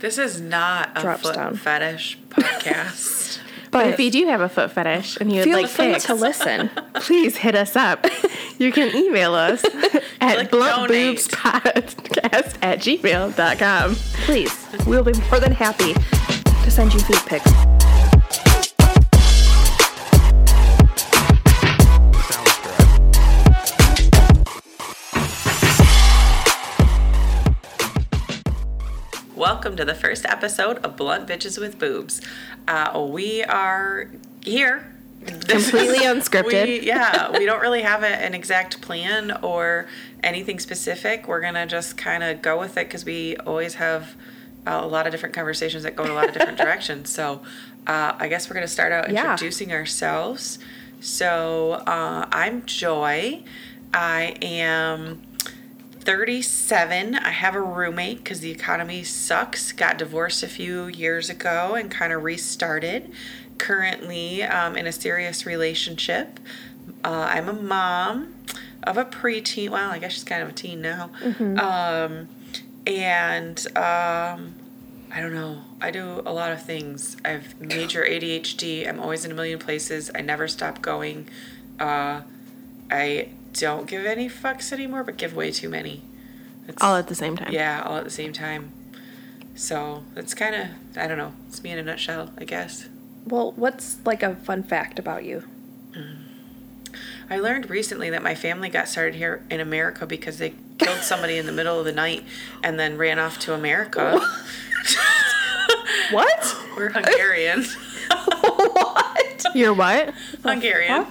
This is not a Drops foot down. fetish podcast. But But if you do have a foot fetish and you would feel like free to listen. please hit us up. You can email us at Click donate. bluntboobspodcast at gmail.com. Please, we'll be more than happy to send you feed pics. Welcome to the first episode of Blunt Bitches with Boobs. Uh, we are here. Completely unscripted. We, yeah, we don't really have a, an exact plan or anything specific. We're going to just kind of go with it because we always have a lot of different conversations that go in a lot of different directions. So uh, I guess we're going to start out Yeah. introducing ourselves. So uh, I'm Joy. I am 37. I have a roommate because the economy sucks. Got divorced a few years ago and kind of restarted. Currently um, in a serious relationship. Uh, I'm a mom of a preteen. Well, I guess she's kind of a teen now. Um, and um, I don't know. I do a lot of things. I have major ADHD. I'm always in a million places. I never stop going. Uh, I don't give any fucks anymore, but give way too many. It's, All at the same time. yeah, all at the same time. So that's kind of I don't know. It's me in a nutshell, I guess. Well, what's like a fun fact about you? Mm. I learned recently that my family got started here in America because they killed somebody in the middle of the night and then ran off to America. What? We're Hungarian. what? You're what? Hungarian.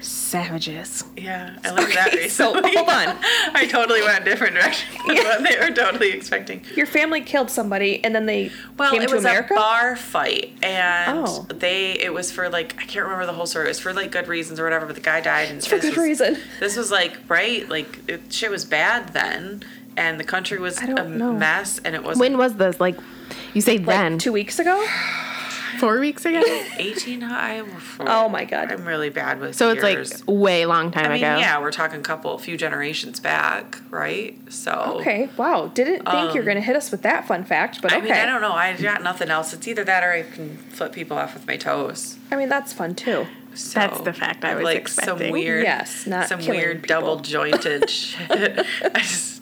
Fuck. Savages. Yeah, I learned that Okay, so, hold on. I totally went a different direction than what they were totally expecting. Your family killed somebody and then they came to America? Well, came it to was America? a bar fight, and Oh. they it was for like I can't remember the whole story. It was for like good reasons or whatever. But the guy died, and for this good was- reason. This was like right, like it, shit was bad then, and the country was a know. mess, and it was When was this? Like, you say Like then? two weeks ago? Four weeks ago? eighteen. I Oh my God. I'm really bad with So it's like way long time I mean, ago. yeah, we're talking a couple, few generations back, right? So Okay, wow. Didn't think you were Um, going to hit us with that fun fact, but I okay. mean, I don't know. I got nothing else. It's either that or I can flip people off with my toes. I mean, that's fun too. So, That's the fact I was like some expecting. weird, Yes, not some weird people. double jointed shit. I just,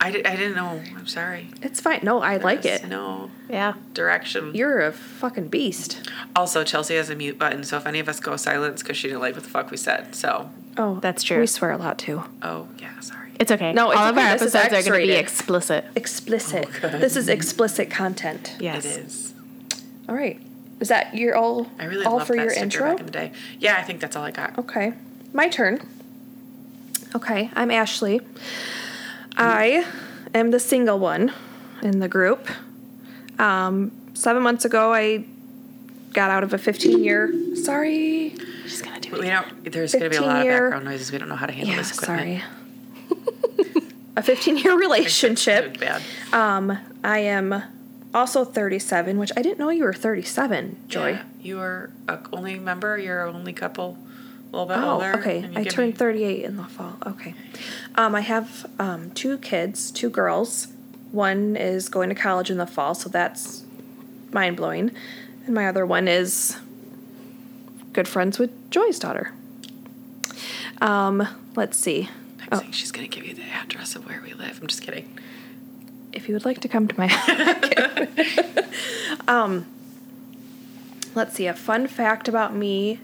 I, di- I didn't know. I'm sorry. It's fine. No, I like it. No Yeah. direction. You're a fucking beast. also, Chelsi has a mute button, so if any of us go silent, because she didn't like what the fuck we said. So, Oh, That's true. We swear a lot too. oh yeah, sorry. It's okay. No, it's All of our This episodes are going to be explicit. Explicit. Oh, this is explicit content. Yes. It is. All right. Is that your all? I really all for that your intro? back in the day. Yeah, I think that's all I got. Okay. My turn. Okay, I'm Ashlee. I am the single one in the group. Um, seven months ago, I got out of a 15 year. Sorry. She's going to do We it. don't. There's going to be a lot of 15-year background noises. We don't know how to handle Yeah, this equipment. sorry. a 15 year relationship. Bad. Um, I am also 37, which I didn't know you were 37, Joy. Yeah, you are a only member. You're a only couple. Little bit Oh, older. okay. I turned me- 38 in the fall. Okay. Um, I have um, two kids, two girls. One is going to college in the fall, so that's mind blowing. And my other one is good friends with Joy's daughter. Um, let's see. Next Oh. thing, she's gonna give you the address of where we live. I'm just kidding. If you would like to come to my um let's see a fun fact about me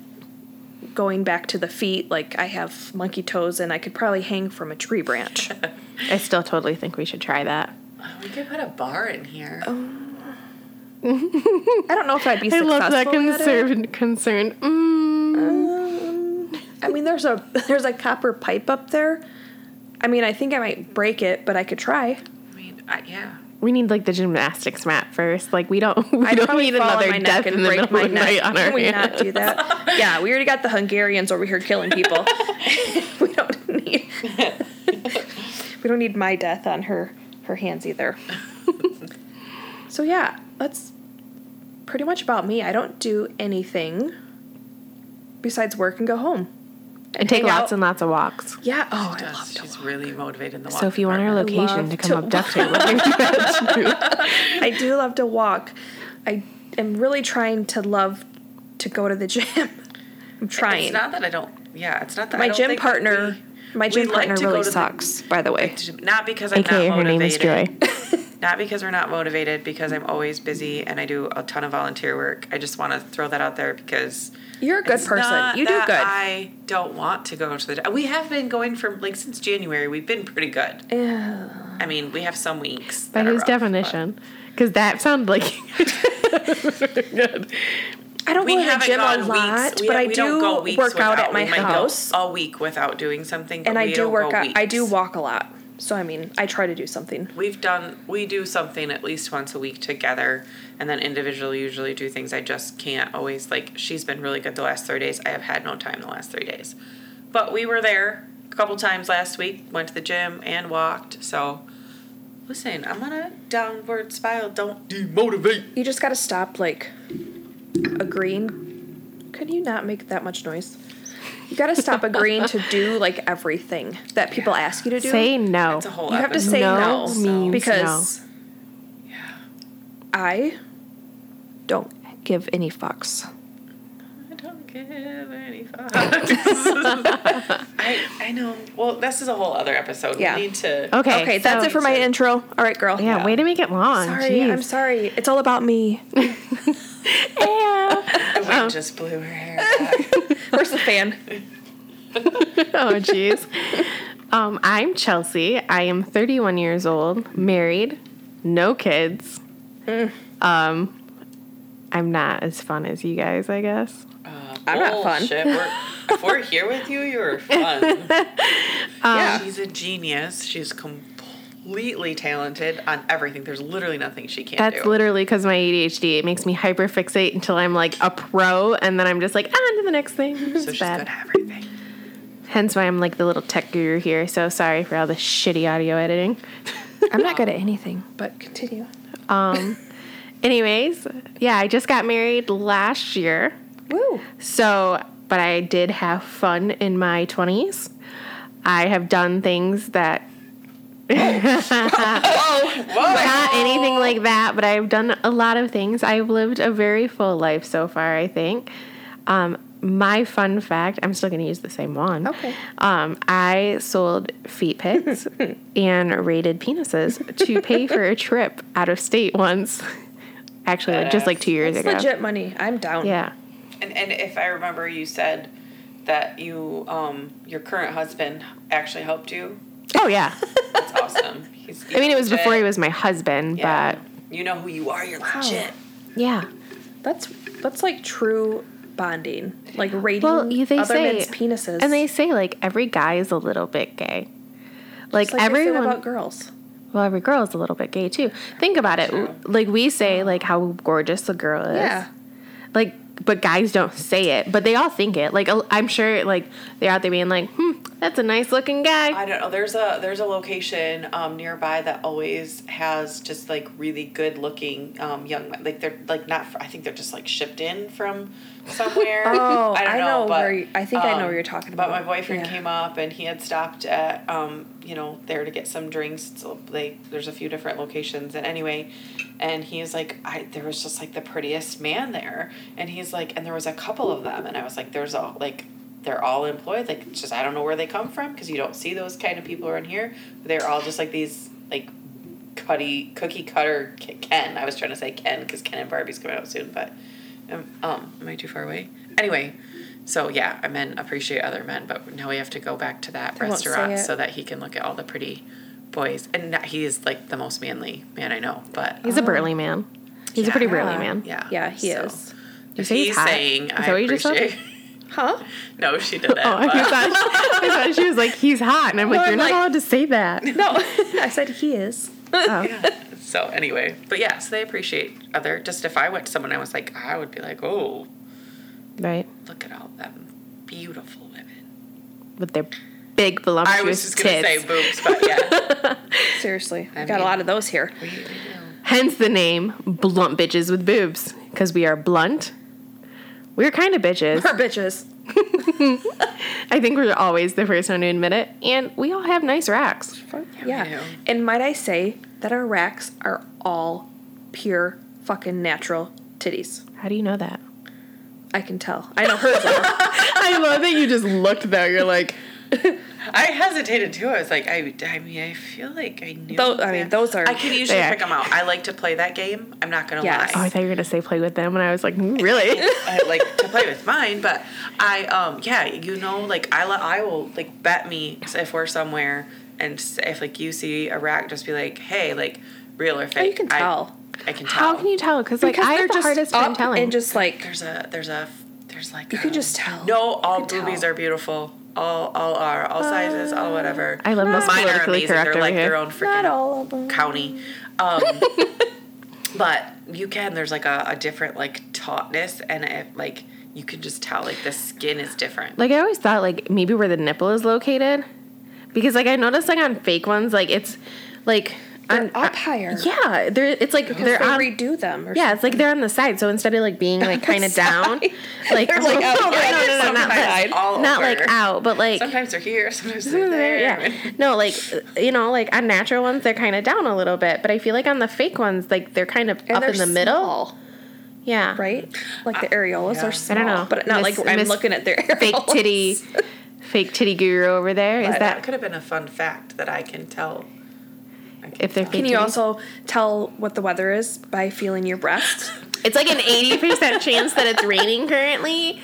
going back to the feet like I have monkey toes and I could probably hang from a tree branch. I still totally think we should try that. We could put a bar in here. I don't know if I'd be I successful. love that at concern. Concern. Mm. I mean there's a there's a copper pipe up there. I mean I think I might break it, but I could try. I mean, I, yeah. We need like the gymnastics mat first. Like we don't. We I'd don't need another my death neck and in the break middle my of the night neck. on our Can we hands. not do that? yeah, we already got the Hungarians over here killing people. we don't need we don't need my death on her her hands either. so yeah, that's pretty much about me. I don't do anything besides work and go home. And take lots out. and lots of walks. Yeah. Oh, I Does. love to She's really motivated in the walk. So if you want our location to come to abduct her, what do you guys do? I do love to walk. I am really trying to love to go to the gym. I'm trying. It's not that I don't. Yeah, it's not that I my don't gym think that partner, we- my we gym like partner to go really to the- sucks. by the way, Not because I'm AKA not her name is. Joy. Not because we're not motivated, because I'm always busy and I do a ton of volunteer work. I just want to throw that out there because you're a good it's person. not You do that good. I don't want to go to the. We have been going from like since January. We've been pretty good. Yeah. I mean, we have some weeks. By that are whose rough, definition? Because that sounded like good. I don't We go to the gym a gone lot, weeks. We, but I we don't go work out at my we might go house, a week without doing something. But and I we do don't work go out. I do walk a lot. So I mean, I try to do something. We've done we do something at least once a week together and then individually usually do things I just can't always like she's been really good the last 3 days. I have had no time the last 3 days. But we were there a couple times last week, went to the gym and walked. So listen, I'm on a downward spiral. Don't demotivate. You just got to stop like agreeing. Could you not make that much noise? You got to stop agreeing to do like everything that people ask you to do. say no. It's a whole you have to say No no, means because Yeah. I don't give any fucks. I don't give any fucks. I I know. Well, this is a whole other episode. Yeah. We need to Okay. Okay, that's so- it for my intro. All right, girl. Yeah, Yeah. way to make it long. Sorry, Jeez. I'm sorry. It's all about me. Yeah. The wind just blew her hair back. Where's the fan? oh, jeez. Um, I'm Chelsi. I am 31 years old, married, no kids. Um, I'm not as fun as you guys, I guess. Uh, I'm not fun. We're, if we're here with you, you're fun. yeah. She's a genius. She's completely talented on everything. There's literally nothing she can't That's do. literally because my ADHD. It makes me hyperfixate until I'm like a pro, and then I'm just like on to the next thing. so she's bad. good at everything. Hence why I'm like the little tech guru here. So sorry for all the shitty audio editing. I'm not good at anything, but continue. Um, anyways, yeah, I just got married last year. Woo. So, but I did have fun in my 20s. I have done things that. Not anything like that, but I've done a lot of things. I've lived a very full life so far, I think. Um, my fun fact, I'm still going to use the same one. Okay. Um, I sold feet pics and rated penises to pay for a trip out of state once. Actually, like, just like two years It's ago. legit money. I'm down. Yeah. And and if I remember, you said that you um your current husband actually helped you. Oh, yeah. That's awesome. He's, I mean, it was legit. before he was my husband, Yeah. You know who you are. You're Wow. legit. but yeah. That's that's like true bonding. Like rating Well, they other say, men's penises. and they say like every guy is a little bit gay. Like, It's like they say everyone, about girls. well, every girl is a little bit gay too. Think about it. True. Like we say, like how gorgeous the girl is. Yeah. Like, but guys don't say it, but they all think it. Like I'm sure, like they're out there being like, "Hmm, that's a nice looking guy." I don't know. There's a there's a location um, nearby that always has just like really good looking um, young men. Like they're like not. I think they're just like shipped in from somewhere. Oh, I don't I know. know but, where you- I think I know um, where you're talking But about. my boyfriend Yeah. came up and he had stopped at um, you know there to get some drinks. So they there's a few different locations and anyway, and he was like I there was just like the prettiest man there and he's like and there was a couple of them and I was like there's all like they're all employed like it's just I don't know where they come from because you don't see those kind of people around here. They're all just like these like cutty cookie cutter Ken. I was trying to say Ken because Ken and Barbie's coming out soon, but um, um am I too far away? Anyway, so yeah, I men appreciate other men, but now we have to go back to that They restaurant so that he can look at all the pretty boys. And not, he is like the most manly man I know, but He's a burly man. He's a pretty burly man. yeah, Yeah, he so is. You say he's he's hot? saying Is I that what you just said? appreciate. Huh? no, she did that. Oh, I but- thought, I thought she was like, he's hot. And I'm like, No, I'm you're not like- allowed to say that. No, I said he is. Oh. Yeah. So anyway, but yeah, so they appreciate other. Just if I went to someone, I was like, I would be like, oh, Right. look at all them beautiful women. With their big voluptuous I was just gonna tits. say boobs, but yeah, Seriously, I I got mean- a lot of those here. we, we do. Hence the name Blunt Bitches with Boobs. Because we are blunt. We're kind of bitches. We're bitches. I think we're always the first one to admit it. And we all have nice racks. Yeah. do. And might I say that our racks are all pure fucking natural titties. How do you know that? I can tell. I know hers are. I love that you just looked though. You're like, I hesitated too. I was like, I, I mean, I feel like I knew. Those- I mean, those are- I can usually They are. pick them out. I like to play that game. I'm not gonna Yes. oh, lie. I thought you were gonna say play with them, and I was like, "Mm, really? I like to play with mine, but I um yeah, you know, like I I will like bet me if we're somewhere and if like you see a rack, just be like, hey, like real or fake. Oh, you can tell. I, can tell. How can you tell? Because like Because I they're have the just hardest time up telling. and just like There's a there's a there's like You a- can just tell. No, all You can boobies tell. are beautiful. All all are all sizes, all whatever. I love most Mine are politically amazing. correct They're over like here. their own not freaking all of them. county. Um, but you can. There's like a, a different like tautness, and it, like you can just tell like the skin is different. like I always thought like maybe where the nipple is located, because like I noticed like on fake ones like it's like They're on, uh, up higher. Yeah, they're it's like they're they on. redo them. Or yeah, it's like they're on the side. So instead of like being like kind of down, like They're, like, out no, no, no, no, not, like- all not like out, but like Sometimes they're here, sometimes they're there. yeah. No, like you know, like on natural ones they're kind of down a little bit, but I feel like on the fake ones like they're kind of and up in the middle. small, Yeah. right? Like the uh, areolas yeah. are I small. don't know. But not Miss- like I'm Miss looking at their areolas. Fake titty fake titty guru over there. Is That, that could have been a fun fact that I can tell. I can if they're tell. fake Can you also tell what the weather is by feeling your breast? It's like an eighty percent chance that it's raining currently.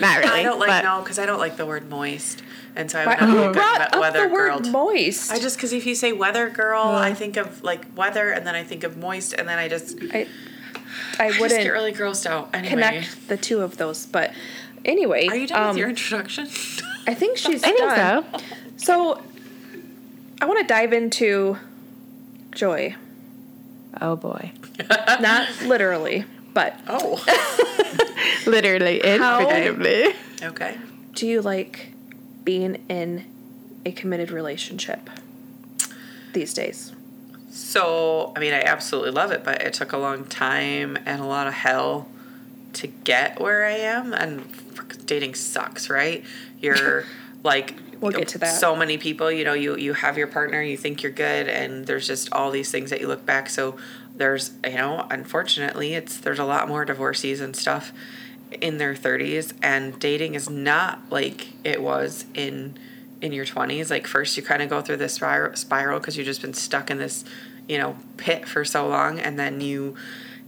Not really. I don't like but no because I don't like the word moist, and so I Why, would never who be a brought good up weather the word girl. moist? I just because if you say weather girl, I think of like weather, and then I think of moist, and then I just I, I I just wouldn't get really grossed out. Anyway, connect the two of those. But anyway, Are you done um, with your introduction? I think she's I think done. so. So I want to dive into joy. Oh boy. Not literally, but oh, Literally and How- figuratively. okay. do you like being in a committed relationship these days? So, I mean, I absolutely love it, but it took a long time and a lot of hell to get where I am. And dating sucks, right? You're like, We'll get to that. So many people, you know, you you have your partner, you think you're good, and there's just all these things that you look back. So there's, you know, unfortunately, it's there's a lot more divorcees and stuff in their 30s, and dating is not like it was in in your 20s like first you kind of go through this spiral spiral because you've just been stuck in this you know pit for so long and then you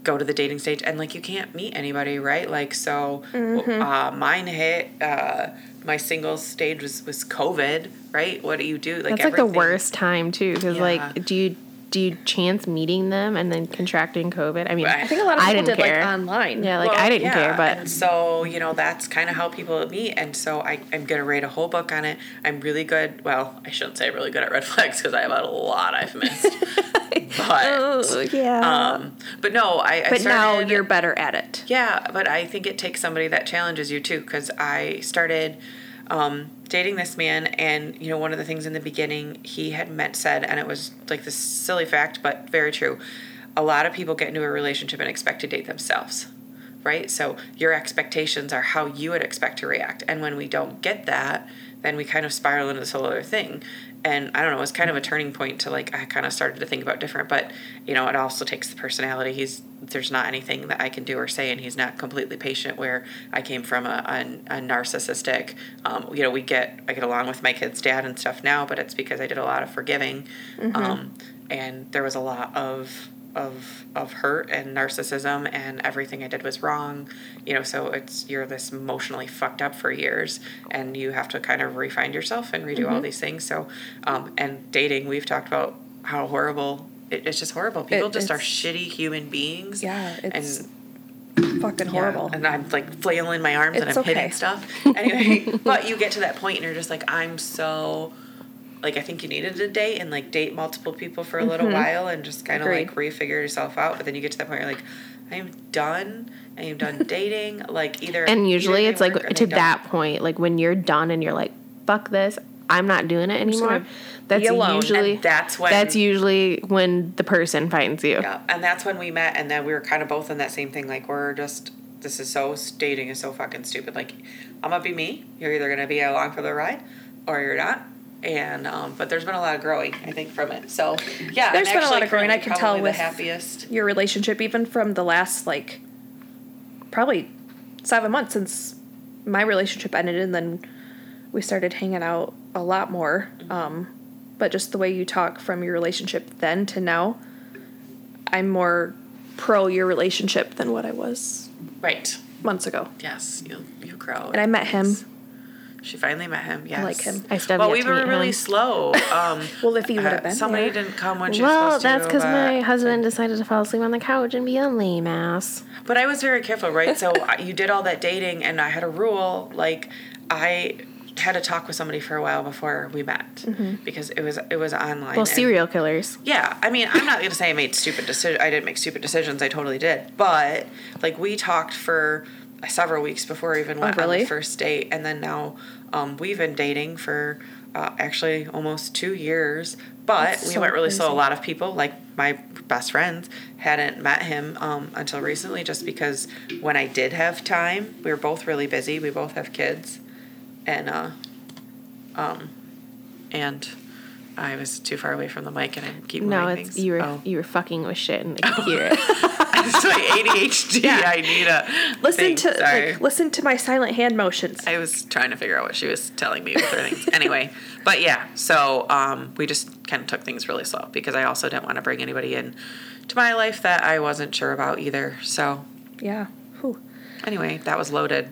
go to the dating stage and like you can't meet anybody right? Like so uh, mine hit uh, my single stage was was covid right? What do you do? Like That's like the worst time too, because Yeah. like, do you do you chance meeting them and then contracting COVID? I mean, Right. I think a lot of people didn't did care. like online. yeah, like Well, I didn't yeah, care, but and so you know that's kind of how people meet, and so I, I'm gonna write a whole book on it. I'm really good. Well, I shouldn't say really good at red flags because I have a lot I've missed. but Oh, yeah. um, but no, I. I but now you're better at it. Yeah, but I think it takes somebody that challenges you too, because I started um, dating this man, and you know, one of the things in the beginning he had meant said, and it was like this silly fact, but very true. A lot of people get into a relationship and expect to date themselves, right? So your expectations are how you would expect to react, and when we don't get that, then we kind of spiral into this whole other thing. And I don't know, it was kind of a turning point to like I kind of started to think about different, but you know, it also takes the personality. He's there's not anything that I can do or say, and he's not completely patient. Where I came from a, a, a narcissistic, um, you know, we get I get along with my kid's dad and stuff now, but it's because I did a lot of forgiving, um, and there was a lot of of of hurt and narcissism and everything I did was wrong. You know, so it's you're this emotionally fucked up for years and you have to kind of refine yourself and redo all these things. So um and dating, we've talked about how horrible it, it's just horrible. People It- just are shitty human beings. Yeah, it's and fucking yeah, horrible. and I'm like flailing my arms and I'm okay. hitting stuff. Anyway, but you get to that point and you're just like, I'm so like I think you needed to date and like date multiple people for a little while and just kind of Mm-hmm. Like refigure yourself out. But then you get to that point where you're like, I'm done. I am done dating. Like either and usually either it's like to that don't. point, like when you're done and you're like, fuck this, I'm not doing it anymore. That's usually And that's when that's usually when the person finds you. Yeah, and that's when we met, and then we were kind of both in that same thing. Like we're just this is so dating is so fucking stupid. Like, I'm gonna be me. You're either gonna be along for the ride, or you're not. And um, but there's been a lot of growing, I think, from it. So yeah, There's I'm been a lot of growing. I can tell with- happiest. Your relationship, even from the last like probably seven months since my relationship ended, and then we started hanging out a lot more. Um, but just the way you talk from your relationship then to now, I'm more pro your relationship than what I was Right. months ago. Yes, you you grow. And I met him. She finally met him. Yes. like him. I still Well, we were really him. slow. Um, Well, if he would have been somebody there. didn't come when she was Well, supposed to. that's because my husband decided to fall asleep on the couch and be a lame ass. But I was very careful, right? So you did all that dating, and I had a rule. Like I had to talk with somebody for a while before we met because it was it was online. Well, serial killers. Yeah, I mean, I'm not gonna say I made stupid decisions. I didn't make stupid decisions. I totally did. But like we talked for several weeks before we even went on really? the first date, and then now um, we've been dating for uh, actually almost two years. But That's we so went really slow. A lot of people, like my best friends, hadn't met him um, until recently, just because when I did have time, we were both really busy. We both have kids, and uh, um, and. I was too far away from the mic and I keep No, moving it's things. you were Oh. you were fucking with shit and I could hear it. it's my ADHD. Yeah. I need a Listen thing. to Sorry. like listen to my silent hand motions. I was trying to figure out what she was telling me with her things. Anyway, but yeah, so um, we just kind of took things really slow because I also didn't want to bring anybody in to my life that I wasn't sure about either. So Yeah. Whew. anyway, that was loaded.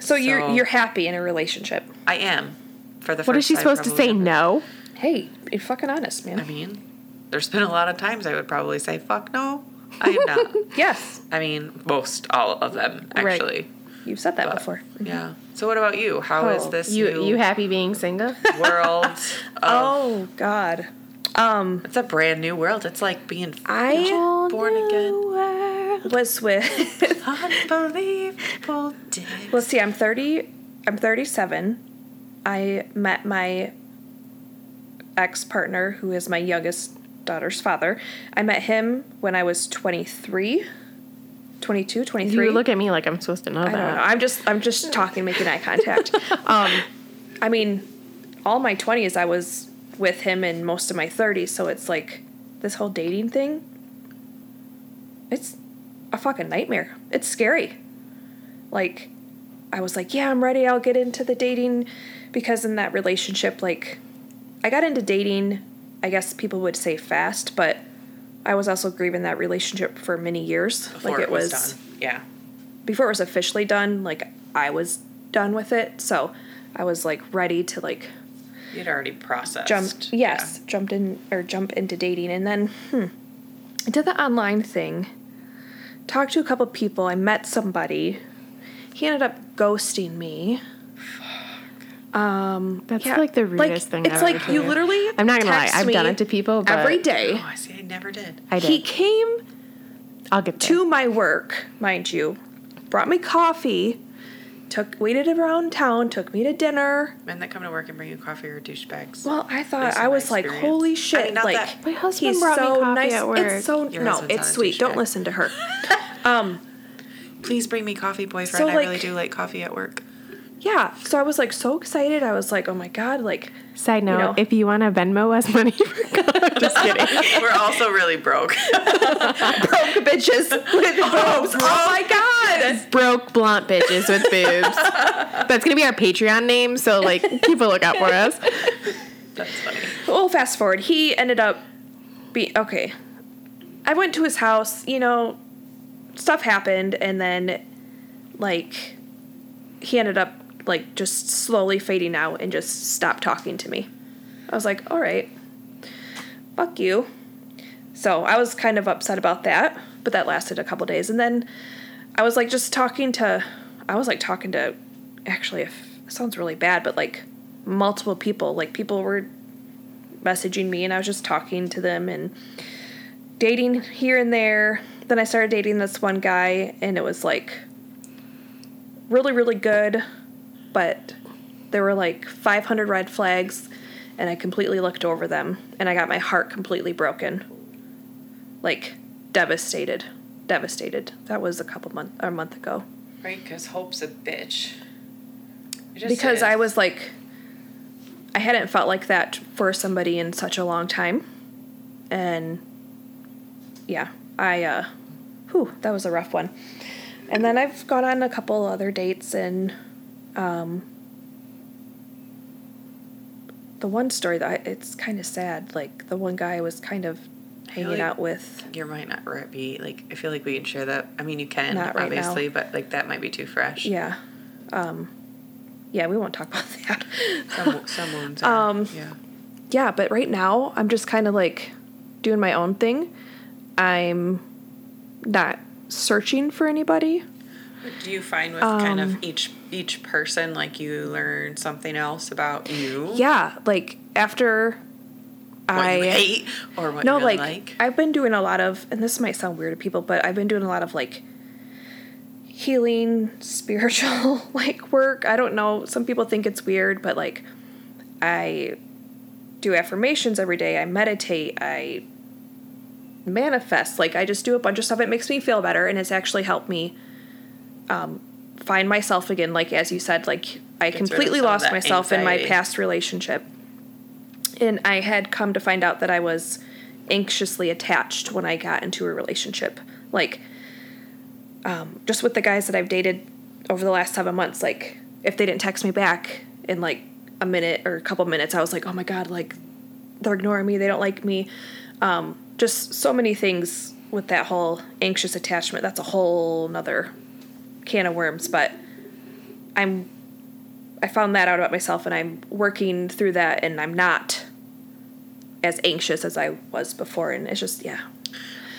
So, you're you're happy in a relationship. I am for the what is first she time supposed to say? ever. No. Hey, be fucking honest, man. I mean, there's been a lot of times I would probably say fuck no. I am not. yes, I mean, most all of them Right. actually. you've said that But, before. Yeah. So what about you? How is Oh, this You new you happy being single? world? Of, Oh God. Um, It's a brand new world. It's like being I born again. was with. Unbelievable day. well, see, I'm thirty. I'm thirty-seven. I met my ex-partner, who is my youngest daughter's father. I met him when I was 23, 22, 23. You look at me like I'm supposed to know I don't know. that. I'm just I'm just talking, making eye contact. um, I mean, all my twenties I was with him, and most of my thirties. So it's like this whole dating thing. It's a fucking nightmare. It's scary. Like, I was like, yeah, I'm ready. I'll get into the dating because in that relationship, like, I got into dating. I guess people would say fast, but I was also grieving that relationship for many years. Before like it was, done. Yeah. before it was officially done, like I was done with it. So I was like ready to like You'd already processed. jump yes, jumped in or jump into dating and then hmm I did the online thing. Talked to a couple people, I met somebody. He ended up ghosting me. Um That's yeah, like the like, rudest thing. It's I've like ever you heard. literally I'm not gonna lie. I've done it to people, but every day. Oh, I see. I never did. I did. He came I'll get there. to my work, mind you, brought me coffee, took waited around town, took me to dinner. Men that come to work and bring you coffee are douchebags. Well, I thought I was like, experience. holy I shit! mean, not like that- My husband he's brought me so coffee nice. at work. It's so Your no, it's sweet. Don't listen to her. um, Please bring me coffee, boyfriend. So, I really do like coffee at work. Yeah. So I was like so excited. I was like, oh my god, like Side note: know. If you want to Venmo us money, just kidding. We're also really broke. broke bitches with oh, boobs. Oh my god. Broke blunt bitches with boobs. That's gonna be our Patreon name. So like, keep a lookout for us. That's funny. Well, fast forward. He ended up be okay. I went to his house. You know, stuff happened, and then like he ended up like just slowly fading out and just stopped talking to me. I was like, all right, fuck you. So I was kind of upset about that, but that lasted a couple days, and then I was like just talking to, I was like talking to, actually, if it sounds really bad, but like multiple people, like people were messaging me, and I was just talking to them and dating here and there. Then I started dating this one guy, and it was like really, really good, but there were like 500 red flags, and I completely looked over them, and I got my heart completely broken. Like, devastated. devastated. That was a couple month or a month ago. Right, because Hope's a bitch. Because is. I was like, I hadn't felt like that for somebody in such a long time, and yeah, I, uh, whew, that was a rough one. And then I've gone on a couple other dates, and um, the one story that I, it's kind of sad. Like the one guy I was kind of hanging like- out with. You might not be like. I feel like we can share that. I mean, you can Not right now. obviously, but like that might be too fresh. Yeah, um, yeah, we won't talk about that. Some some wounds. Are, Um, yeah. yeah, but right now I'm just kind of like doing my own thing. I'm not searching for anybody. Do you find with kind um, of each each person like you learn something else about you? Yeah, like after What I you hate or what no, like, like. I've been doing a lot of, and this might sound weird to people, but I've been doing a lot of like healing, spiritual like work. I don't know. Some people think it's weird, but like I do affirmations every day. I meditate. I manifest. Like I just do a bunch of stuff. It makes me feel better, and it's actually helped me um, find myself again. Like as you said, like I Gets completely lost myself in my past relationship, and I had come to find out that I was anxiously attached when I got into a relationship. Like um, just with the guys that I've dated over the last seven months, like if they didn't text me back in like a minute or a couple minutes, I was like, oh my god, like they're ignoring me, they don't like me. Um, just so many things with that whole anxious attachment. That's a whole nother can of worms. But I'm I found that out about myself, and I'm working through that, and I'm not as anxious as I was before. And it's just yeah,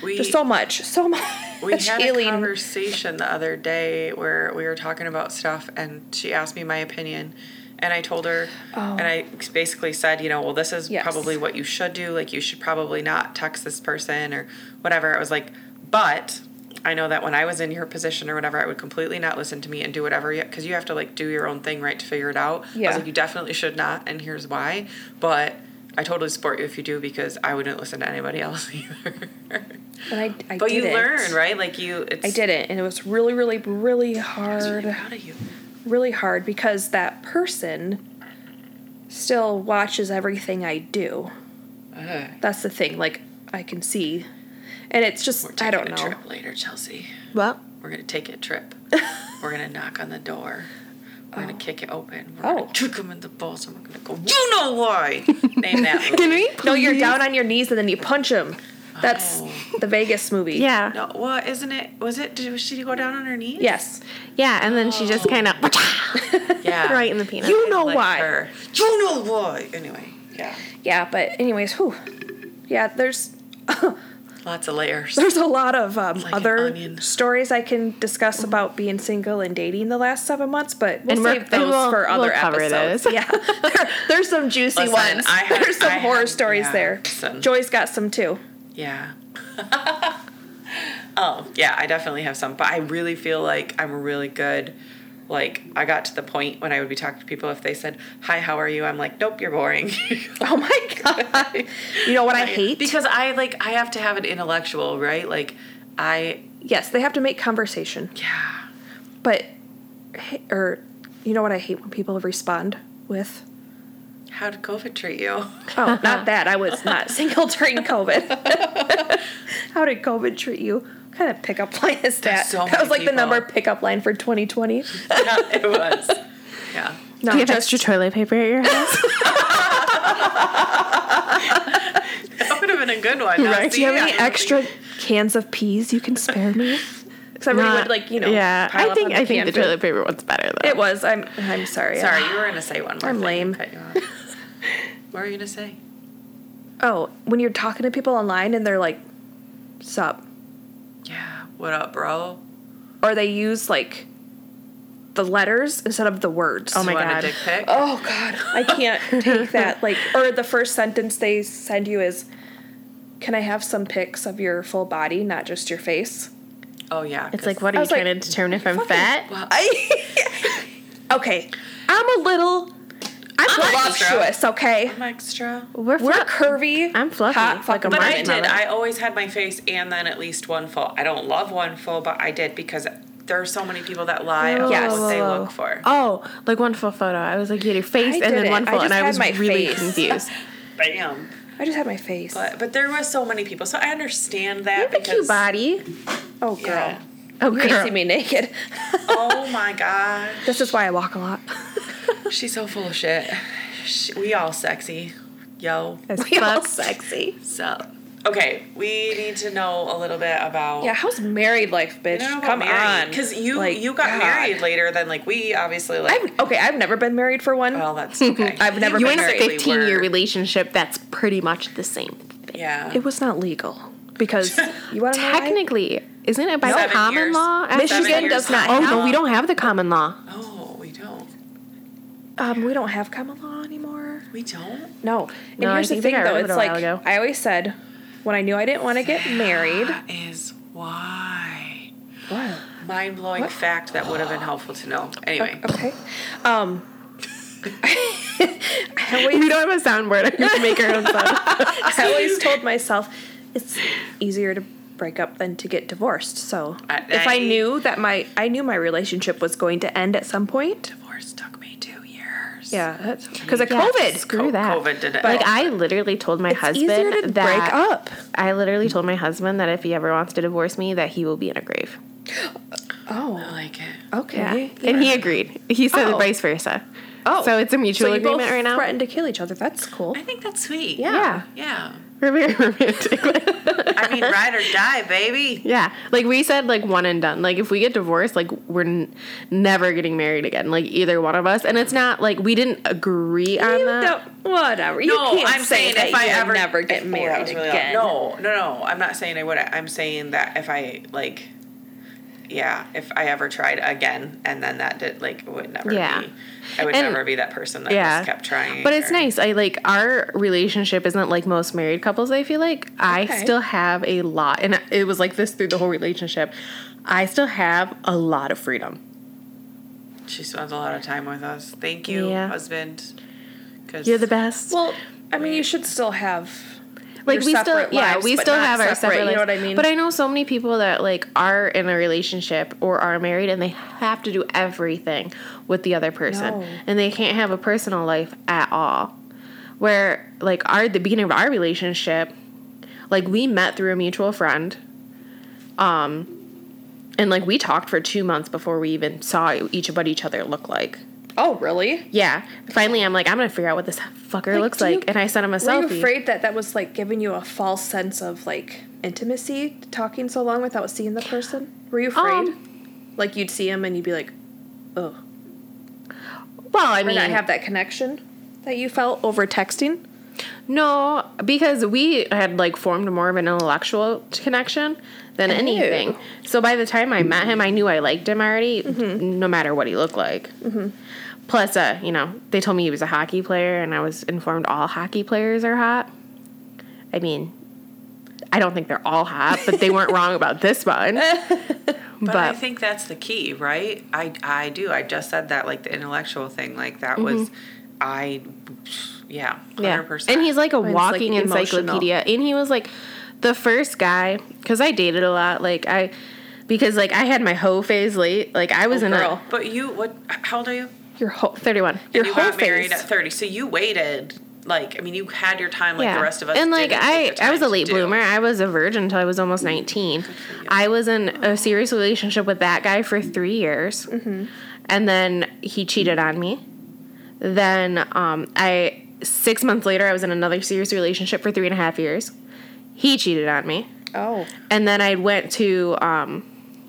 we just so much, so much we had healing. a conversation the other day where we were talking about stuff and she asked me my opinion and I told her oh. and I basically said, you know, well this is Oh. Yes. probably what you should do, like you should probably not text this person or whatever. I was like, but I know that when I was in your position or whatever, I would completely not listen to me and do whatever because you have to like do your own thing, right, to figure it out. I Yeah. was like, you definitely should not, and here's why. But I totally support you if you do because I wouldn't listen to anybody else either. And I, I but you didn't. learn, right? Like you, it's. I didn't, and it was really, really, really I was really hard. proud of you. Really hard because that person still watches everything I do. Ugh. That's the thing. Like I can see, and it's just We're taking I don't a know. trip later, Chelsi. Well, We're gonna take a trip. we're gonna knock on the door. We're gonna oh. kick it open. We're Oh. gonna kick him in the balls, and we're gonna go. You know why? Name that. Movie. can we? No, you're down on your knees and then you punch him. That's Oh. the Vegas movie. Yeah. No, what isn't it? Was it? Did was she go down on her knees? Yes. Yeah, and then she just oh. kind of Yeah. right in the peanut. You know Like why. Her. You know why? Anyway, yeah. Yeah, but anyways, who? Yeah, there's Lots of layers. there's a lot of um, Like other stories I can discuss about being single and dating the last seven months, but we'll And save those we'll- for we'll other cover episodes. those. Yeah, there, there's some juicy Listen, ones. I have- there's some I horror have- stories yeah, there. listen. Joy's got some too. Yeah. oh, yeah, I definitely have some, but I really feel like I'm really good. Like, I got to the point when I would be talking to people, if they said, Hi, how are you? I'm like, Nope, you're boring. Oh my god! you know what I hate? Because I, like, I have to have an intellectual, right? Like, I, yes, they have to make conversation, yeah. but or you know what I hate when people respond with. How did COVID treat you? Oh, not that. I was not single during COVID. How did COVID treat you? What kind of pickup line is that? So that was many like the number pickup line for 2020. yeah, it was. Yeah. No, Do you have just extra toilet paper at your house? That would have been a good one. Now, Right. do you have see, any extra cans of peas you can spare me? Because I really would like you know. Yeah, pile I up think on I think can the food. toilet paper one's better though. It was. I'm. I'm sorry. Sorry, you were going to say one more I'm thing. lame. Cut you off. what were you going to say? Oh, when you're talking to people online and they're like, "Sup," Yeah. What up, bro? or they use like the letters instead of the words. Oh my You want God. a dick pic? Oh God, I can't take that. Like, or the first sentence they send you is, "Can I have some pics of your full body, not just your face?" Oh, yeah. It's like, what are you was like, trying to determine if I'm fat? Well, I. okay, I'm a little. I'm I'm voluptuous, okay? I'm extra. We're, We're curvy. I'm fluffy, hot like a But I did. I always had my face and then at least one full. I don't love one full, but I did because there are so many people that lie about Yes. what they look for. Oh, like one full photo. I was like, you had your face I and then didn't. one full, just and I was my really face. confused. Bam. I just had my face. But but there was so many people, so I understand that You have a cute body. oh, girl. Yeah. Oh, You ain't girl. see me naked. Oh my god, this is why I walk a lot. she's so full of shit. She, we all sexy, yo. As We all sexy. So okay, we need to know a little bit about Yeah, how's married life, bitch? Come on. because you Like, you got God. married later than like we obviously like. I've, okay, I've never been married for one. well, that's okay. I've never You been in a married. basically 15 year relationship, that's pretty much the same thing. Yeah. it was not legal because you want to? Technically, isn't it by Seven common years. law? Michigan does not Oh, no, we don't have the common law. Oh, we don't. Um, we don't have common law anymore. We don't. No. And No, I here's the thing, though. It's like ago. I always said, when I knew I didn't want to get married. That is why. What? Mind blowing fact that would have been helpful to know. Anyway. Okay. Um. I always, We don't have a soundboard. I can make our own sound. I always told myself it's easier to break up than to get divorced. So I- if I I- knew that my I knew my relationship was going to end at some point. Divorce took me two years. Yeah, because of Yeah, COVID. Screw Co- that. COVID did it. Like I literally told my It's husband easier to that break up. I literally told my husband that if he ever wants to divorce me, that he will be in a grave. Oh, I like it. okay. And he agreed. He said Oh. vice versa. Oh, So it's a mutual so agreement both right now. Threatened to kill each other. That's cool. I think that's sweet. Yeah. Yeah. We're very romantic. I mean, ride or die, baby. yeah. Like we said, like one and done. Like if we get divorced, like we're n- never getting married again. Like either one of us. And it's not like we didn't agree on You that. don't, whatever. You no, can't I'm say saying that if I you ever never get if- that married really loud. again. No, no, no. I'm not saying I would. I'm saying that if I like, yeah, if I ever tried again and then that did like it would never Yeah. be. I would And- never be that person that yeah. just kept trying. But it's nice. I like our relationship isn't like most married couples, I feel like. I still have a lot and it was like this through the whole relationship. I still have a lot of freedom. She spends a lot of time with us. Thank you, Yeah. husband. Cause You're the best. Well, I mean, you should still have like we still separate yeah we still have our separate You know what I mean? but i know so many people that like are in a relationship or are married and they have to do everything with the other person No. and they can't have a personal life at all where like our the beginning of our relationship like we met through a mutual friend um and like we talked for two months before we even saw each what each other look like oh, really? yeah finally i'm like i'm gonna figure out what this fucker Like, looks do you- like and i sent him a Were selfie you afraid that that was like giving you a false sense of like intimacy, talking so long without seeing the person? Were you afraid? Um, like you'd see him and you'd be like, oh, well i mean I have that connection that you felt over texting. No, because we had like formed more of an intellectual connection than anything. So by the time I met him, I knew I liked him already, mm-hmm. no matter what he looked like. Mm-hmm. Plus, uh, you know, they told me he was a hockey player, and I was informed all hockey players are hot. I mean, I don't think they're all hot, but they weren't wrong about this one. But, But, I think that's the key, right? I I do. I just said that like the intellectual thing, like that was mm-hmm. I yeah, Mm-hmm. Yeah. And he's like a Mine's, like, walking emotional. encyclopedia. And he was like the first guy, because I dated a lot. Like, I, because like I had my hoe phase late. Like, I was in a girl. But you what how old are you? Your whole a 31. your you whole got married at 30. So you waited like I mean you had your time like yeah. the rest of us and like I, I was a time to late do. bloomer. I was a virgin until I was almost 19. I was in a serious relationship with that guy for three years. Mm-hmm. And then he cheated on me. Then um, I, six months later, I was in another serious relationship for three and a half years. He cheated on me. Oh, and then I went to um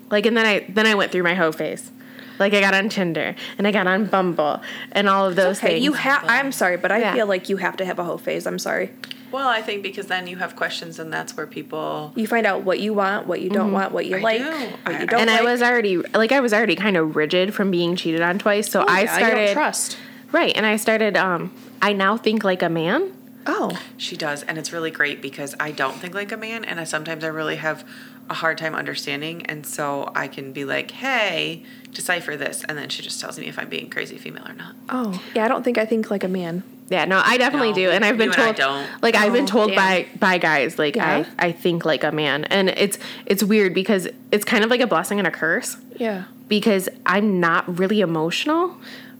like and then I then I went through my hoe phase. Like I got on Tinder and I got on Bumble and all of those okay. things. You have. I'm sorry, but I Yeah. feel like you have to have a whole phase. I'm sorry. Well, I think because then you have questions and that's where people You find out what you want, what you don't want, what you I like, do. what you don't and like. I was already like I was already kind of rigid from being cheated on twice. So I Oh, Yeah, you don't started trust. Right, and I started. Um, I now think like a man. Oh, She does, and it's really great because I don't think like a man, and I sometimes I really have a hard time understanding, and so I can be like, "Hey, decipher this," and then she just tells me if I'm being crazy female or not. Oh, yeah. I don't think I think like a man. Yeah, no, I definitely No, do, and I've been you I told, don't. like, I've been Oh, told damn. by by guys, like, Yeah? I I think like a man, and it's it's weird because it's kind of like a blessing and a curse Yeah. because I'm not really emotional.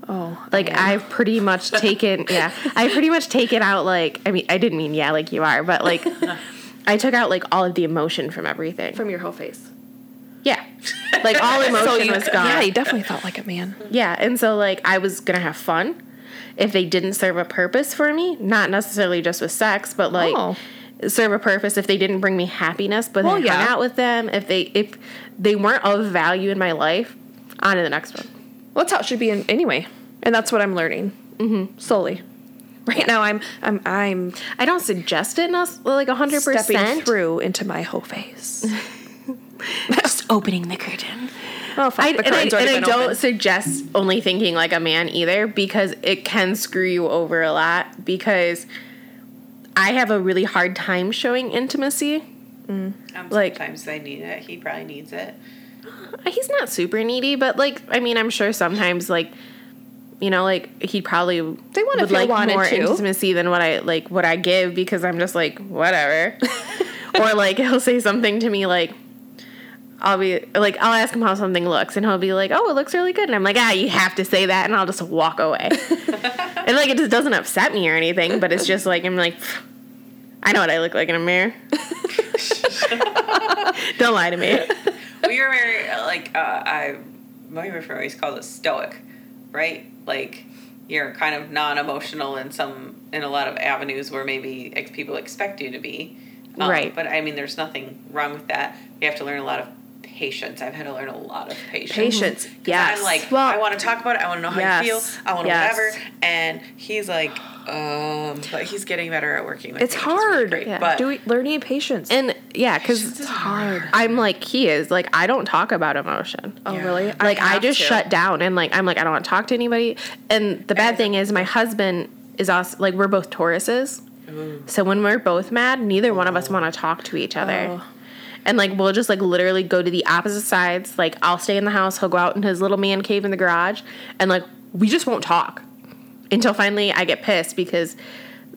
Oh. Like I am. I've pretty much taken, yeah, I pretty much taken out like, I mean, I didn't mean yeah, like you are, but like, I took out like all of the emotion from everything. from your whole face. Yeah, like all emotion was gone. Yeah, you definitely felt like a man. Yeah, and so like I was gonna have fun if they didn't serve a purpose for me, not necessarily just with sex, but like Oh. serve a purpose if they didn't bring me happiness, but Well, I hung yeah. out with them, if they if they weren't of value in my life, on to the next one. Well, that's how it should be in, anyway, and that's what I'm learning mm-hmm. slowly. Right now, I'm I'm I'm I don't suggest it not like hundred percent stepping percent. through into my whole face. Just opening the curtain. Oh, fuck, I, the and I, and I don't open. suggest only thinking like a man either because it can screw you over a lot because I have a really hard time showing intimacy. Um, Like- sometimes I need it. He probably needs it. He's not super needy, but like I mean, I'm sure sometimes like you know, like he probably They wanna would like more too. intimacy than what I like what I give because I'm just like whatever. or like he'll say something to me like I'll be like I'll ask him how something looks and he'll be like, "Oh, it looks really good." And I'm like, "Ah, you have to say that." And I'll just walk away. and like it just doesn't upset me or anything, but it's just like I'm like I know what I look like in a mirror. Don't lie to me. We were very like uh, I my boyfriend always called it stoic, right? Like you're kind of non-emotional in some in a lot of avenues where maybe ex- people expect you to be. Um, Right. But I mean, there's nothing wrong with that. You have to learn a lot of patience. I've had to learn a lot of patience. Patience, yes. I'm like, Well- I want to talk about it. I want to know how Yes, you feel. I want to yes. whatever. And he's like, um, but he's getting better at working with It's me, which really hard. great. Yeah. But Doing learning patience. And yeah, because It's hard. I'm like he is. Like I don't talk about emotion. oh, Yeah. really? Like I, have just to. shut down and like I'm like I don't want to talk to anybody. And the bad thing is my husband is also like we're both Tauruses. So when we're both mad, neither one of us want to talk to each other. Oh. And like we'll just like literally go to the opposite sides. Like I'll stay in the house, he'll go out in his little man cave in the garage, and like we just won't talk until finally I get pissed because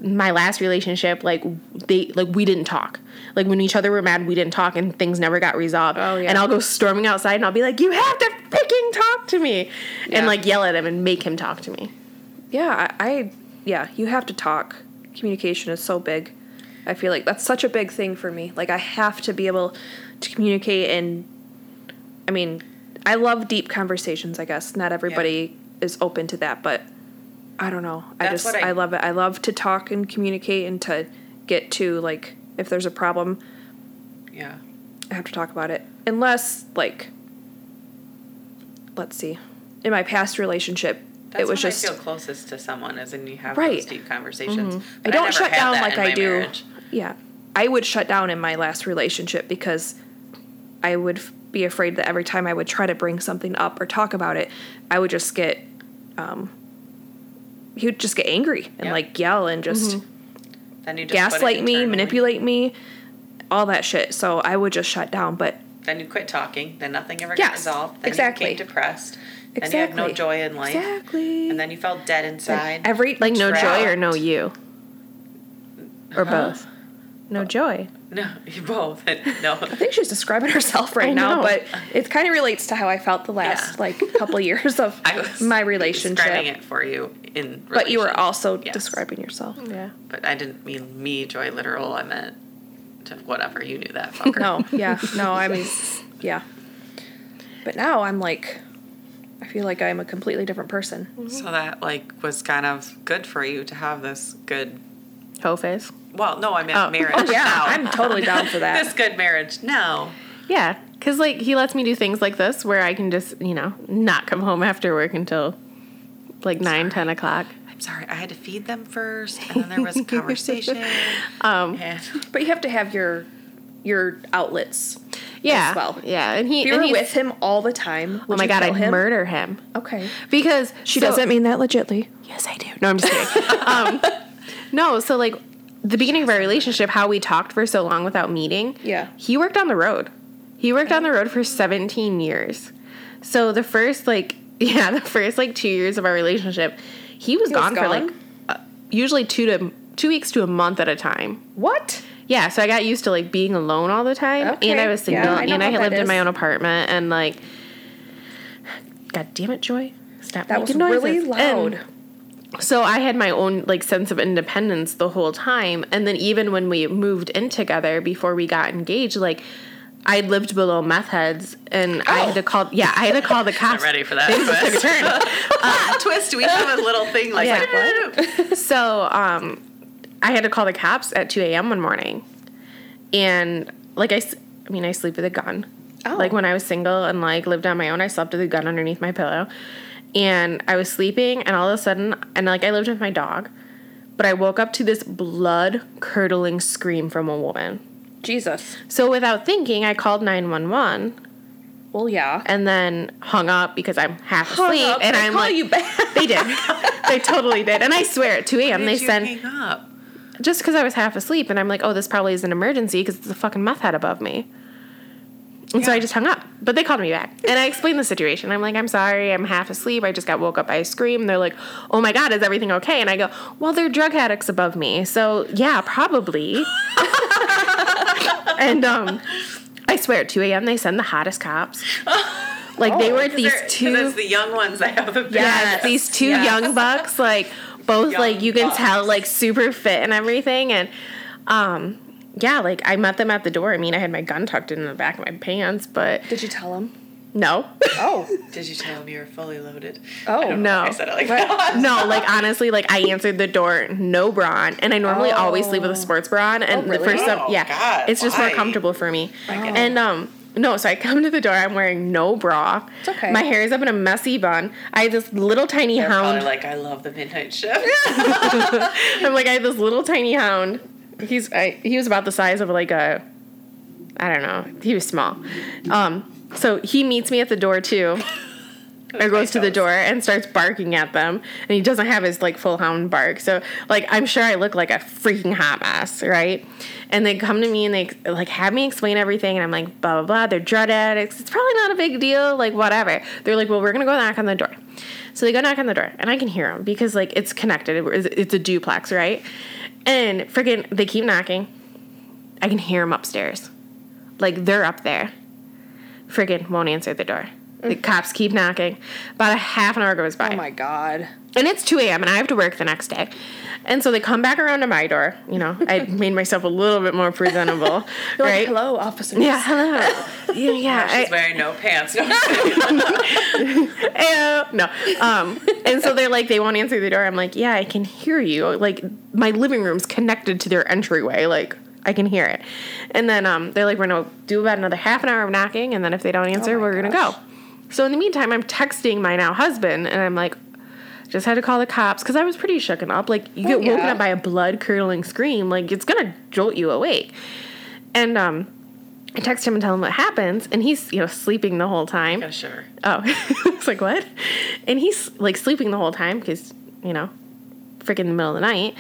my last relationship, like they like we didn't talk. Like when each other were mad, we didn't talk, and things never got resolved. Oh, yeah. And I'll go storming outside, and I'll be like, "You have to freaking talk to me," Yeah. and like yell at him and make him talk to me. Yeah, I, I yeah, you have to talk. Communication is so big. I feel like that's such a big thing for me. Like I have to be able to communicate and I mean, I love deep conversations, I guess. Not everybody is open to that, but I don't know. I That's just I- I love it. I love to talk and communicate and to get to like if there's a problem, yeah. I have to talk about it. Unless like let's see. In my past relationship, That's it was when just I feel closest to someone, as in you have Right. those deep conversations. Mm-hmm. I But don't never shut down like I do. marriage. Yeah. I would shut down in my last relationship because I would f- be afraid that every time I would try to bring something up or talk about it, I would just get, um, he would just get angry and Yep. like yell and just Then you just gaslight me, manipulate me, all that shit. So I would just shut down. But Then you quit talking. Then nothing ever got Yes, resolved. Then exactly. you became depressed. Then you had no joy in life. exactly. And then you felt dead inside. every Like no joy or no you, or both. No joy. no, you both. No. I think she's describing herself right I now, know. but it kind of relates to how I felt the last Yeah. like couple years of I was my relationship. describing it for you in. But you were also Yes. describing yourself. Yeah. But I didn't mean me, joy, literal. I meant to whatever. You knew that, fucker. No, yeah, no, I mean, yeah. But now I'm like, I feel like I'm a completely different person. So that like was kind of good for you to have this good. Hoe face. Well, no, I meant Oh. marriage. Oh yeah, now. I'm totally down for that. this good marriage. No. Yeah, because like he lets me do things like this where I can just you know not come home after work until like nine ten o'clock. I'm sorry. I had to feed them first, and then there was a conversation. Um, and But you have to have your your outlets. yeah, As well. yeah, and he If you and were with him all the time, Oh my god, I'd him? murder him Okay. because She so- doesn't mean that legitly. Yes, I do. No, I'm just kidding. um, no, so like the beginning of our relationship, how we talked for so long without meeting. Yeah. He worked on the road. He worked on the road for 17 years. So the first like yeah, the first like 2 years of our relationship, he was He was gone, for like uh, usually 2 to 2 weeks to a month at a time. What? Yeah, so I got used to like being alone all the time, Okay, and I was yeah, single, I and I had lived in my own apartment, and like, God damn it, Joy, stop That was noises. really loud. And so I had my own like sense of independence the whole time, and then even when we moved in together before we got engaged, like. I lived below meth heads, and I had to call. Yeah, I had to call the cops. I'm ready for that. Things took a twist. turn. Ah, twist. We have a little thing like, Yeah. like what? So, um, I had to call the cops at 2 a.m. one morning. And, like, I, I mean, I sleep with a gun. Oh. Like, when I was single and, like, lived on my own, I slept with a gun underneath my pillow. And I was sleeping, and all of a sudden, and, like, I lived with my dog, but I woke up to this blood curdling scream from a woman. Jesus. So, without thinking, I called 911 Well, yeah. and then hung up because I'm half Hung asleep. up, and I'm call like, you back. they did. they totally did. And I swear, at 2 a.m., they you sent hang up? just because I was half asleep, and I'm like, oh, this probably is an emergency because it's a fucking meth head above me. And so I just hung up. But they called me back. And I explained the situation. I'm like, I'm sorry, I'm half asleep. I just got woke up by a scream. They're like, oh my God, is everything okay? And I go, well, they're drug addicts above me. So yeah, probably. and um, I swear, at 2 a.m., they send the hottest cops. Like, they Oh, these they're- 'cause two. It's the young ones that have big these two Yes. young bucks, like both Young like you can bucks. tell like super fit and everything and um yeah, like I met them at the door. I mean, I had my gun tucked in the back of my pants, but Did you tell them? no. Oh. Did you tell them you were fully loaded? Oh. I don't know No. why I said it like Right. that. no, like honestly, like I answered the door, no bra on, and I normally always sleep with a sports bra on, and Oh, really? for some, Oh, yeah, God, it's just more comfortable for me. get. And um, no, so I come to the door, I'm wearing no bra. It's okay. My hair is up in a messy bun. I have this little tiny They're hound. probably like, I love the midnight shift. I'm like, I have this little tiny hound. He's I, he was about the size of like a, I don't know. He was small. Um, so he meets me at the door too. Or goes to the door and starts barking at them, and he doesn't have his like full hound bark. So like I'm sure I look like a freaking hot mess, right? And they come to me and they like have me explain everything, and I'm like blah blah blah. They're drug addicts. It's probably not a big deal, like whatever. They're like, well, we're gonna go knock on the door. So they go knock on the door, and I can hear them because like it's connected. It's it's a duplex, right? And freaking, they keep knocking. I can hear them upstairs, like they're up there. Friggin' won't answer the door. The cops keep knocking. About a half an hour goes by. Oh my god. And it's 2 a.m. and I have to work the next day. And so they come back around to my door. You know, I made myself a little bit more presentable. You're right? like, hello, officer. Yeah, hello. Yeah, yeah. She's I- wearing no pants. No, Eh, no. Um, and so they're like, they won't answer the door. I'm like, yeah, I can hear you. Like, my living room's connected to their entryway. Like, I can hear it. And then um, they're like, we're gonna do about another half an hour of knocking, and then if they don't answer, Oh we're gonna go. So in the meantime, I'm texting my now husband, and I'm like, just had to call the cops because I was pretty shooken up. Like, you get Oh, woken up by a blood curdling scream, like it's gonna jolt you awake. And um, I text him and tell him what happens, and he's you know sleeping the whole time. Got a shiver. Oh, it's like what? And he's like sleeping the whole time because you know, freaking the middle of the night.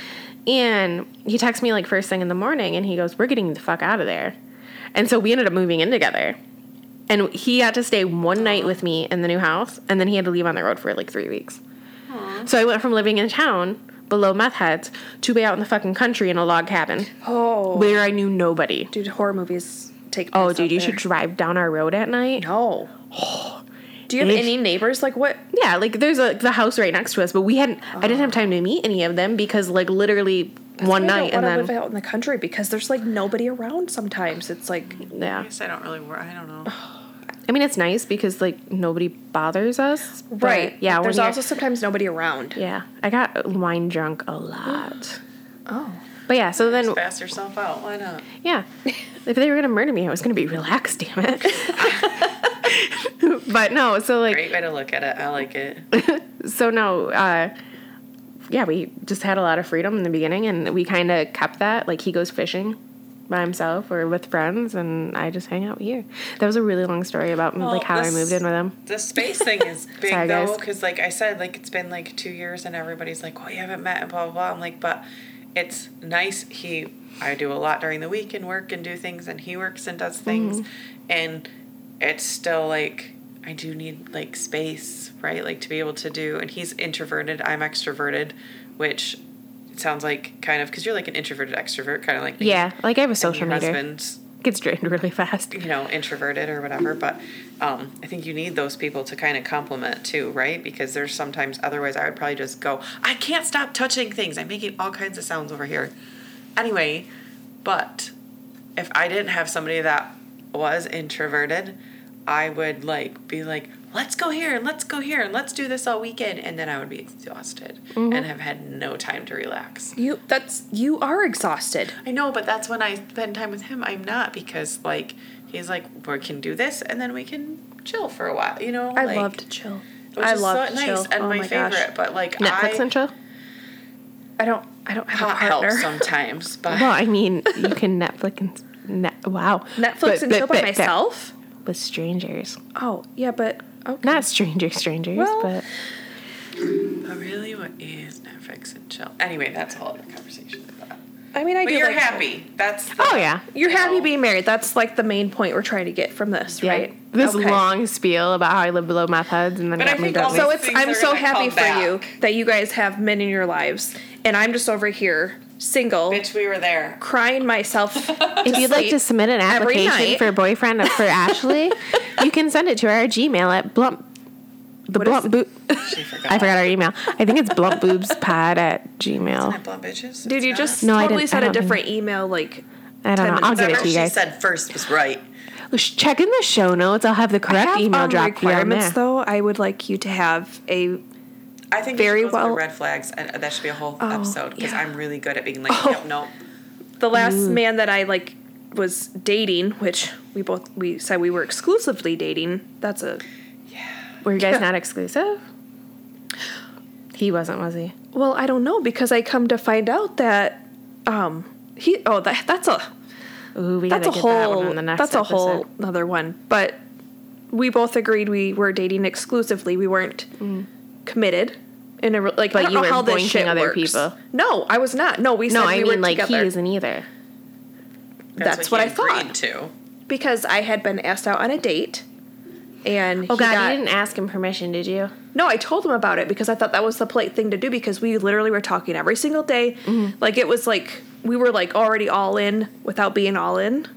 And he texts me like first thing in the morning, and he goes, "We're getting the fuck out of there." And so we ended up moving in together. And he had to stay one night with me in the new house, and then he had to leave on the road for like three weeks. So I went from living in town below meth heads to be out in the fucking country in a log cabin Oh. where I knew nobody. Dude, horror movies take Oh, dude, out you there. should drive down our road at night. No. Do you have If- any neighbors? Like what? Yeah, like there's a the house right next to us, but we hadn't. I didn't have oh. time to meet any of them because like literally one I night don't and want to then live out in the country because there's like nobody around. Sometimes it's like I yeah. guess I don't really work. I don't know. I mean, it's nice because like nobody bothers us. but, right. Yeah. There's also sometimes nobody around. yeah. I got wine drunk a lot. Oh. But yeah, so then Just Pass yourself out. Why not? yeah, if they were gonna murder me, I was gonna be relaxed. Damn it. but no, so like Great way to look at it. I like it. so no, uh, yeah, we just had a lot of freedom in the beginning, and we kind of kept that. Like he goes fishing by himself or with friends, and I just hang out here. That was a really long story about Well, like how I moved in with him. The space thing is big Sorry, though, because like I said, like it's been like two years, and everybody's like, "Well, you haven't met," and blah blah blah. I'm like, but it's nice. He, I do a lot during the week and work and do things, and he works and does things, mm-hmm. and it's still like I do need like space, right? Like to be able to do. And he's introverted. I'm extroverted, which it sounds like kind of because you're like an introverted extrovert, kind of like me. Yeah, like I have a social your meter. husband's Gets drained really fast. you know introverted or whatever but um, i think you need those people to kind of complement too right because there's sometimes otherwise i would probably just go i can't stop touching things i'm making all kinds of sounds over here anyway but if i didn't have somebody that was introverted i would like be like let's go here and let's go here and let's do this all weekend and then i would be exhausted mm-hmm. and have had no time to relax You that's you are exhausted. I know, but that's when I spend time with him. I'm not because like he's like we can do this and then we can chill for a while. You know, I like, love to chill. I love so to nice chill. and oh my, my favorite. But like Netflix I, and chill. I don't I don't have a partner. sometimes, but Well, I mean, you can Netflix and net. Wow. Netflix But- and but- chill by but- but myself? with strangers. Oh, yeah, but okay. Not stranger strangers, Well- but but really, what is Netflix and chill? Anyway, that's a whole other conversation. But, I mean, I but do you're like happy. That's the, oh yeah. You're you happy being married. That's like the main point we're trying to get from this, Yeah. right? This Okay. long spiel about how I live below meth heads and then But I got moved think out. So it's I'm so happy come for you that you guys have men in your lives and I'm just over here single Bitch, we were there. crying myself. If you'd like to submit an application for a boyfriend for Ashlee, you can send it to our Gmail at blump. The What is blunt boot. Forgot. I forgot our email. I think it's bluntboobspod at Isn't Gmail. it blunt bitches? Dude, you just No, I totally didn't- said I a don't think- different email like I don't know. I'll minutes give it to you guys. she said first was right. Check in the show notes. I'll have the I correct have, email um, drop for you requirements there. though. I would like you to have a I think Very we should go through well- red flags, and uh, that should be a whole Oh, episode because yeah. I'm really good at being like, Oh. yep, no, the last mm. man that I like was dating, which we both we said we were exclusively dating. That's a Were you guys not exclusive? He wasn't, was he? well, I don't know because I come to find out that um he oh that that's a Ooh, we that's a get that one whole on the next that's a whole episode. other one. But we both agreed we were dating exclusively. We weren't mm. committed. In a re- like. But I don't you know were how this boinking shit other works. people. No, I was not. No, we said No, we I were mean like together he isn't either. That's what he I thought. agreed to. because I had been asked out on a date, and Oh he God, got- you didn't ask him permission, did you? No, I told him about it because I thought that was the polite thing to do because we literally were talking every single day. Mm-hmm. Like it was like we were like already all in without being all in.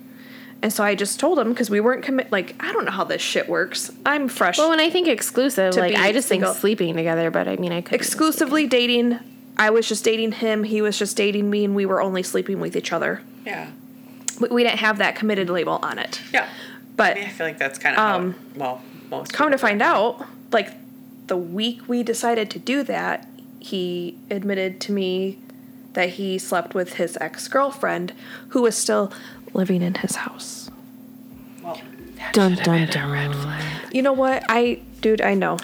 And so I just told him because we weren't commit. Like I don't know how this shit works. I'm fresh. Well, when I think exclusive, like I just single. think sleeping together. But I mean, I could exclusively dating. I was just dating him. He was just dating me, and we were only sleeping with each other. Yeah, We, we didn't have that committed label on it. yeah. But I, mean, I feel like that's kind of Um, how, well, most. come to find out, like the week we decided to do that, he admitted to me that he slept with his ex girlfriend, who was still living in his house. Well, Dun dun red dun. flag. You know what? I, dude, I know.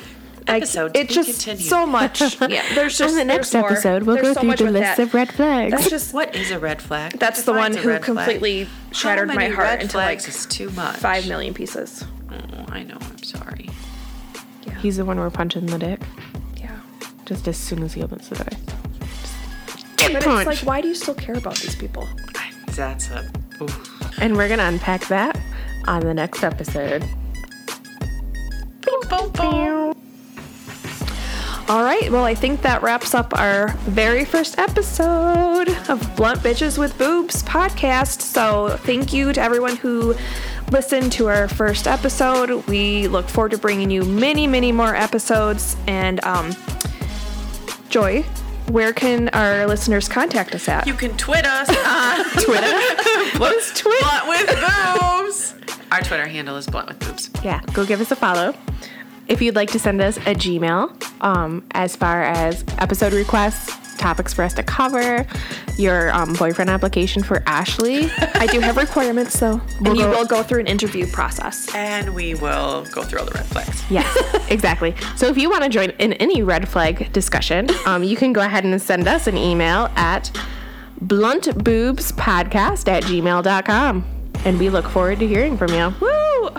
I- Episode to it just continued. so much. Yeah, there's just On the next there's more. episode, we'll There's go so through the list that. of red flags. That's just What is a red flag? that's the one who red flag? completely shattered my heart into like is too much. five million pieces. Oh, I know. I'm sorry. Yeah. He's the one we're punching the dick Yeah. just as soon as he opens the door. But Punch. it's like, why do you still care about these people? I, that's a. And we're gonna unpack that on the next episode. All right, well, I think that wraps up our very first episode of Blunt Bitches with Boobs podcast. So, thank you to everyone who listened to our first episode. We look forward to bringing you many, many more episodes. And, um, Joy, where can our listeners contact us at? You can tweet us on Twitter. what is twit? Blunt with boobs. Our Twitter handle is blunt with boobs. Yeah, go give us a follow. If you'd like to send us a Gmail, um, as far as episode requests, topics for us to cover, your um, boyfriend application for Ashlee, I do have requirements, though. We'll and you go- will go through an interview process. And we will go through all the red flags. Yes, exactly. So if you want to join in any red flag discussion, um, you can go ahead and send us an email at bluntboobspodcast at gmail.com. And we look forward to hearing from you. Woo!